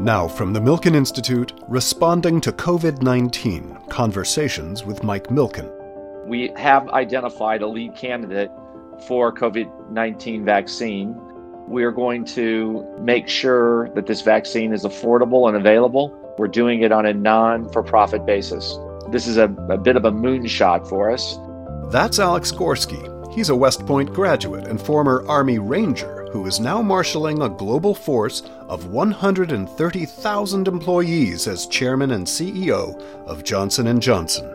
Now, from the Milken Institute, responding to COVID 19 Conversations with Mike Milken. We have identified a lead candidate for COVID 19 vaccine. We are going to make sure that this vaccine is affordable and available. We're doing it on a non for profit basis. This is a, a bit of a moonshot for us. That's Alex Gorsky. He's a West Point graduate and former Army Ranger who is now marshaling a global force of 130,000 employees as chairman and CEO of Johnson & Johnson.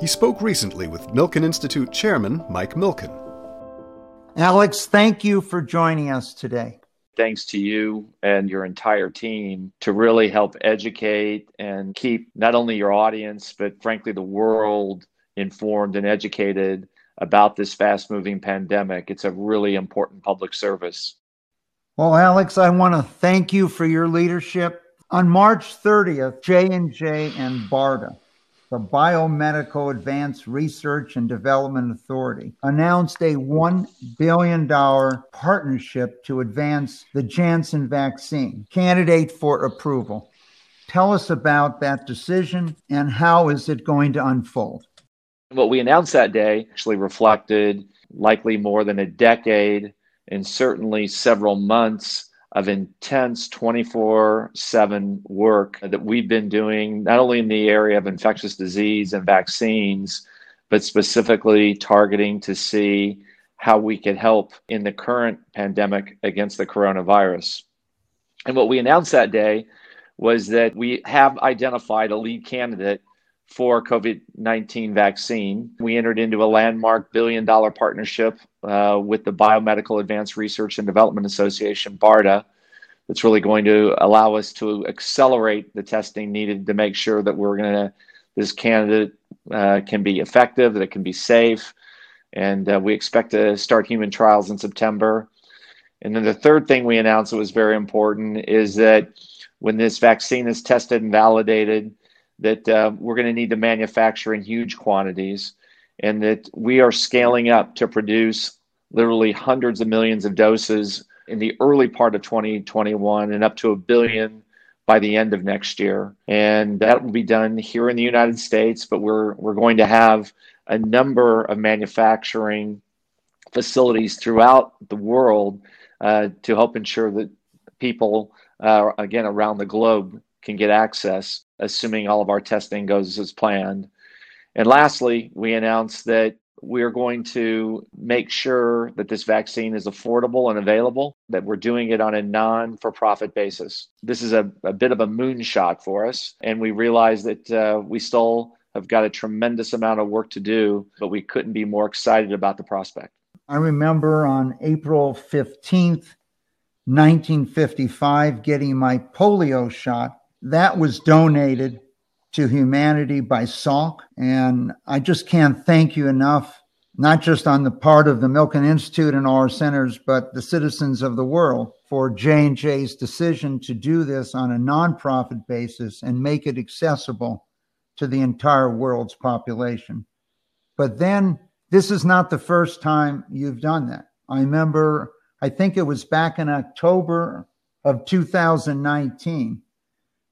He spoke recently with Milken Institute chairman Mike Milken. Alex, thank you for joining us today. Thanks to you and your entire team to really help educate and keep not only your audience, but frankly, the world informed and educated about this fast moving pandemic. It's a really important public service. Well, Alex, I want to thank you for your leadership. On March 30th, J&J and BARDA, the Biomedical Advanced Research and Development Authority, announced a $1 billion partnership to advance the Janssen vaccine, candidate for approval. Tell us about that decision and how is it going to unfold? What we announced that day actually reflected likely more than a decade and certainly several months of intense 24 7 work that we've been doing, not only in the area of infectious disease and vaccines, but specifically targeting to see how we could help in the current pandemic against the coronavirus. And what we announced that day was that we have identified a lead candidate for COVID 19 vaccine. We entered into a landmark billion dollar partnership uh, with the Biomedical Advanced Research and Development Association, BARDA, that's really going to allow us to accelerate the testing needed to make sure that we're going to, this candidate uh, can be effective, that it can be safe. And uh, we expect to start human trials in September. And then the third thing we announced that was very important is that when this vaccine is tested and validated, that uh, we're going to need to manufacture in huge quantities and that we are scaling up to produce literally hundreds of millions of doses in the early part of 2021 and up to a billion by the end of next year. And that will be done here in the United States, but we're, we're going to have a number of manufacturing facilities throughout the world uh, to help ensure that people, uh, again, around the globe can get access assuming all of our testing goes as planned. And lastly, we announced that we are going to make sure that this vaccine is affordable and available, that we're doing it on a non for profit basis. This is a, a, bit of a moonshot for us. And we realize that uh, we still have got a tremendous amount of work to do, but we couldn't be more excited about the prospect. I remember on April 15th, 1955, getting my polio shot that was donated to humanity by Salk. And I just can't thank you enough, not just on the part of the Milken Institute and our centers, but the citizens of the world for J&J's decision to do this on a nonprofit basis and make it accessible to the entire world's population. But then this is not the first time you've done that. I remember, I think it was back in October of 2019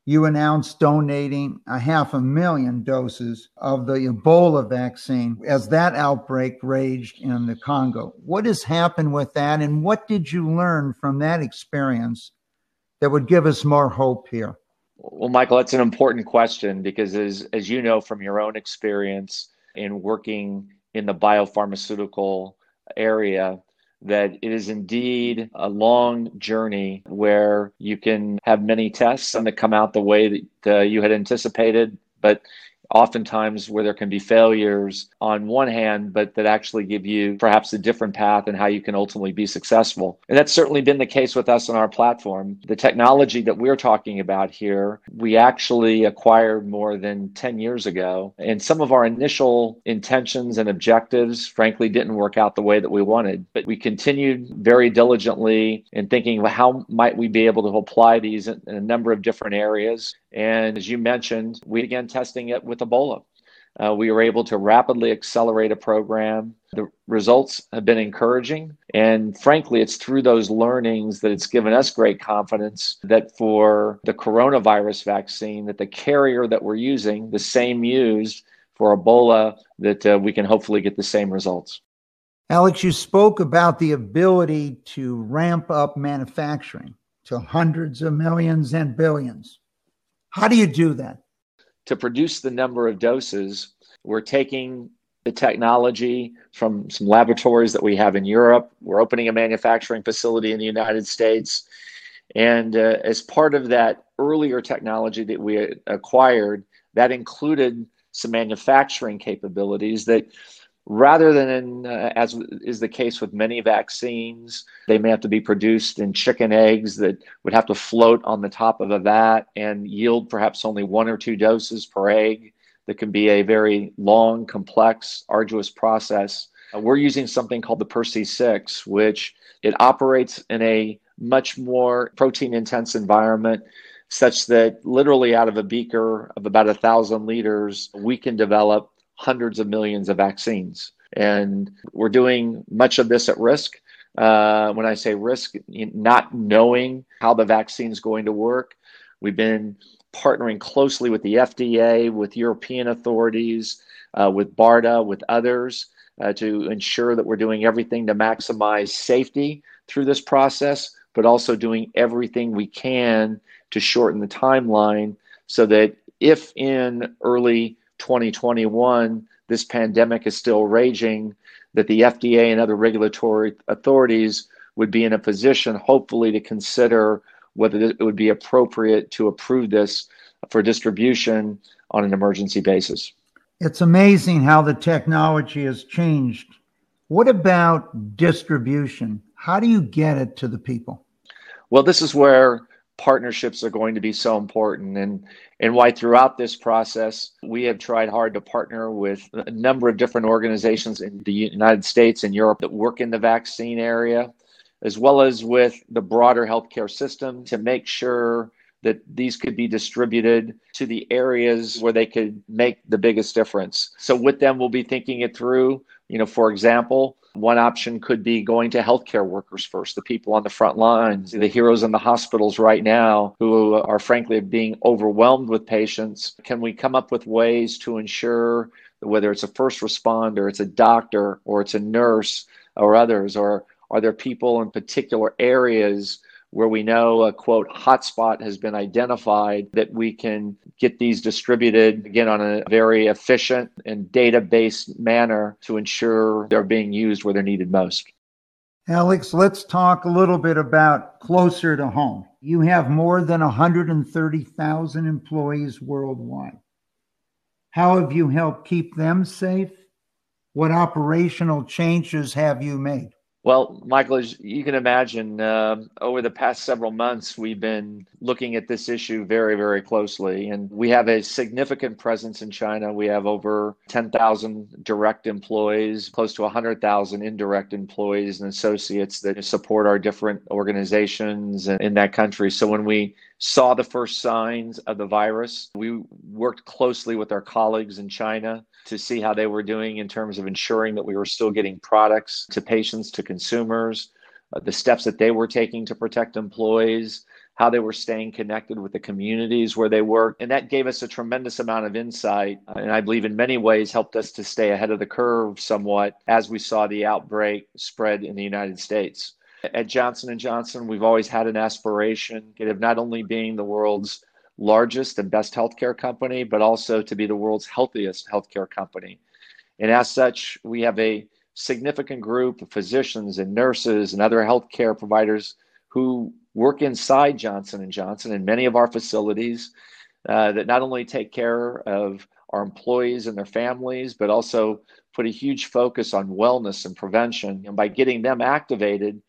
you announced donating a half a million doses of the Ebola vaccine as that outbreak raged in the Congo. What has happened with that, and what did you learn from that experience that would give us more hope here? Well, Michael, that's an important question because, as, as you know from your own experience in working in the biopharmaceutical area, that it is indeed a long journey where you can have many tests and that come out the way that uh, you had anticipated, but oftentimes where there can be failures on one hand, but that actually give you perhaps a different path and how you can ultimately be successful. And that's certainly been the case with us on our platform. The technology that we're talking about here, we actually acquired more than 10 years ago. And some of our initial intentions and objectives, frankly, didn't work out the way that we wanted. But we continued very diligently in thinking how might we be able to apply these in a number of different areas. And as you mentioned, we began testing it with Ebola. Uh, we were able to rapidly accelerate a program. The results have been encouraging. And frankly, it's through those learnings that it's given us great confidence that for the coronavirus vaccine, that the carrier that we're using, the same used for Ebola, that uh, we can hopefully get the same results. Alex, you spoke about the ability to ramp up manufacturing to hundreds of millions and billions. How do you do that? To produce the number of doses, we're taking the technology from some laboratories that we have in Europe. We're opening a manufacturing facility in the United States. And uh, as part of that earlier technology that we acquired, that included some manufacturing capabilities that rather than uh, as is the case with many vaccines they may have to be produced in chicken eggs that would have to float on the top of a vat and yield perhaps only one or two doses per egg. That can be a very long complex arduous process. Uh, we're using something called the PER.C6 which it operates in a much more protein intense environment such that literally out of a beaker of about a thousand liters we can develop hundreds of millions of vaccines. And we're doing much of this at risk. Uh, when I say risk, not knowing how the vaccine is going to work, we've been partnering closely with the FDA, with European authorities, uh, with BARDA, with others uh, to ensure that we're doing everything to maximize safety through this process, but also doing everything we can to shorten the timeline so that if in early 2021, this pandemic is still raging, that the FDA and other regulatory authorities would be in a position, hopefully, to consider whether it would be appropriate to approve this for distribution on an emergency basis. It's amazing how the technology has changed. What about distribution? How do you get it to the people? Well, this is where partnerships are going to be so important and and why throughout this process we have tried hard to partner with a number of different organizations in the United States and Europe that work in the vaccine area as well as with the broader healthcare system to make sure that these could be distributed to the areas where they could make the biggest difference. So with them we'll be thinking it through, you know, for example, one option could be going to healthcare workers first, the people on the front lines, the heroes in the hospitals right now who are frankly being overwhelmed with patients. Can we come up with ways to ensure whether it's a first responder, it's a doctor, or it's a nurse, or others, or are there people in particular areas where we know a quote hotspot has been identified that we can get these distributed again on a very efficient and data based manner to ensure they're being used where they're needed most. Alex, let's talk a little bit about closer to home. You have more than 130,000 employees worldwide. How have you helped keep them safe? What operational changes have you made? Well, Michael, as you can imagine, uh, over the past several months, we've been looking at this issue very, very closely. And we have a significant presence in China. We have over 10,000 direct employees, close to 100,000 indirect employees and associates that support our different organizations in that country. So when we saw the first signs of the virus, we worked closely with our colleagues in China to see how they were doing in terms of ensuring that we were still getting products to patients, to consumers, uh, the steps that they were taking to protect employees, how they were staying connected with the communities where they work. And that gave us a tremendous amount of insight. Uh, and I believe in many ways helped us to stay ahead of the curve somewhat as we saw the outbreak spread in the United States. At Johnson & Johnson, we've always had an aspiration of not only being the world's largest and best healthcare company, but also to be the world's healthiest healthcare company. And as such, we have a significant group of physicians and nurses and other healthcare providers who work inside Johnson Johnson in many of our facilities uh, that not only take care of our employees and their families, but also put a huge focus on wellness and prevention. And by getting them activated,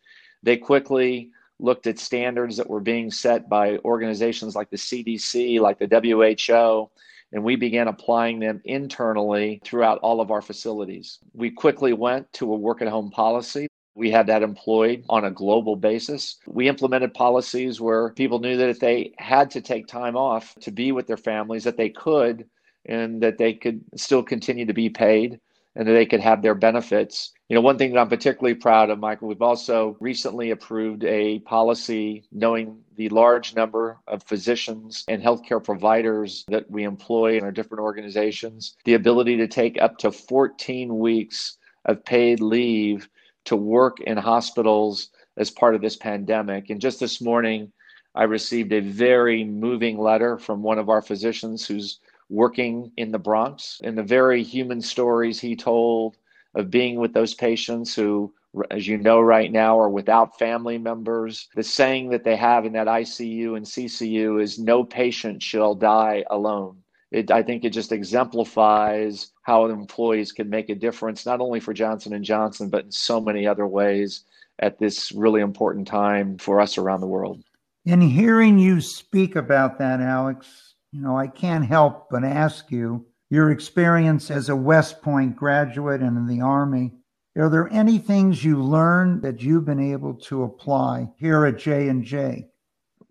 they quickly looked at standards that were being set by organizations like the CDC, like the WHO, and we began applying them internally throughout all of our facilities. We quickly went to a work at home policy. We had that employed on a global basis. We implemented policies where people knew that if they had to take time off to be with their families, that they could and that they could still continue to be paid and that they could have their benefits. You know, one thing that I'm particularly proud of, Michael, we've also recently approved a policy knowing the large number of physicians and healthcare providers that we employ in our different organizations, the ability to take up to 14 weeks of paid leave to work in hospitals as part of this pandemic. And just this morning, I received a very moving letter from one of our physicians who's working in the Bronx and the very human stories he told of being with those patients who, as you know, right now are without family members. The saying that they have in that ICU and CCU is no patient shall die alone. It, I think it just exemplifies how employees can make a difference, not only for Johnson and Johnson, but in so many other ways at this really important time for us around the world. In hearing you speak about that, Alex, you know, I can't help but ask you your experience as a West Point graduate and in the Army. Are there any things you learned that you've been able to apply here at J and J?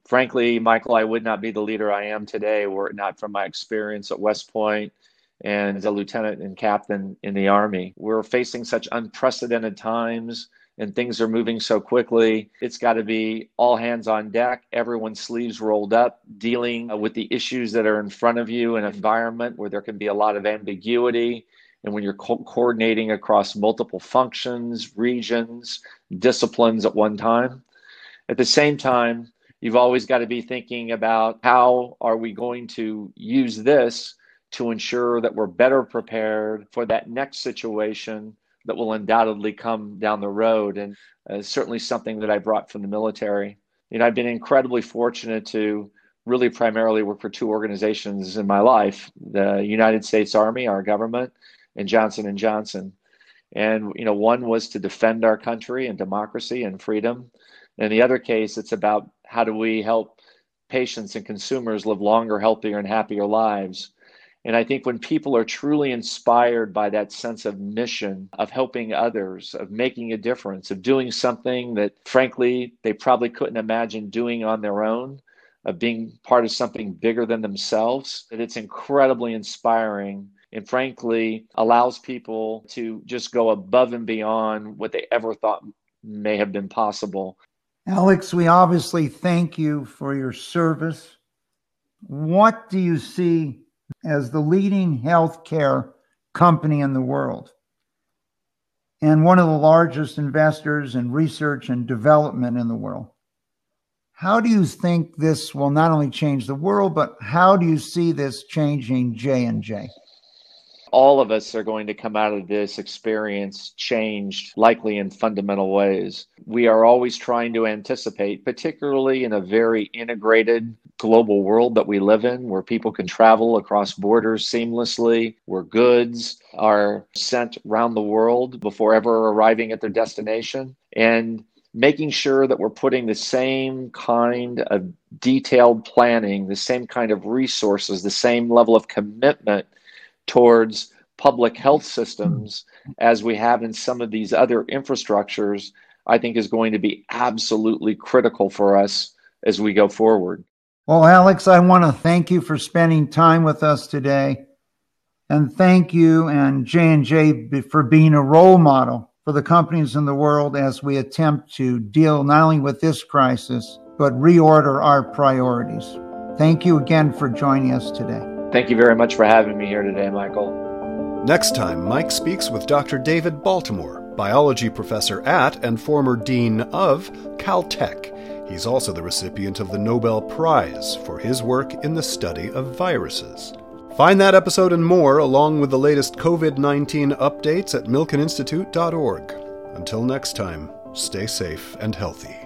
Frankly, Michael, I would not be the leader I am today were it not from my experience at West Point and as a lieutenant and captain in the Army. We're facing such unprecedented times and things are moving so quickly. It's got to be all hands on deck, everyone's sleeves rolled up, dealing with the issues that are in front of you in an environment where there can be a lot of ambiguity. And when you're co- coordinating across multiple functions, regions, disciplines at one time, at the same time, you've always got to be thinking about how are we going to use this to ensure that we're better prepared for that next situation that will undoubtedly come down the road, and uh, certainly something that I brought from the military. You know, I've been incredibly fortunate to really primarily work for two organizations in my life: the United States Army, our government, and Johnson and Johnson. And you know, one was to defend our country and democracy and freedom. In the other case, it's about how do we help patients and consumers live longer, healthier, and happier lives. And I think when people are truly inspired by that sense of mission, of helping others, of making a difference, of doing something that frankly they probably couldn't imagine doing on their own, of being part of something bigger than themselves, that it's incredibly inspiring and frankly allows people to just go above and beyond what they ever thought may have been possible. Alex, we obviously thank you for your service. What do you see as the leading healthcare company in the world and one of the largest investors in research and development in the world. How do you think this will not only change the world, but how do you see this changing J and J? All of us are going to come out of this experience changed, likely in fundamental ways. We are always trying to anticipate, particularly in a very integrated global world that we live in, where people can travel across borders seamlessly, where goods are sent around the world before ever arriving at their destination. And making sure that we're putting the same kind of detailed planning, the same kind of resources, the same level of commitment towards public health mm-hmm. systems as we have in some of these other infrastructures, I think is going to be absolutely critical for us as we go forward. Well, Alex, I want to thank you for spending time with us today. And thank you and J&J for being a role model for the companies in the world as we attempt to deal not only with this crisis, but reorder our priorities. Thank you again for joining us today. Thank you very much for having me here today, Michael. Next time, Mike speaks with Dr. David Baltimore, biology professor at and former dean of Caltech. He's also the recipient of the Nobel Prize for his work in the study of viruses. Find that episode and more, along with the latest COVID 19 updates at milkeninstitute.org. Until next time, stay safe and healthy.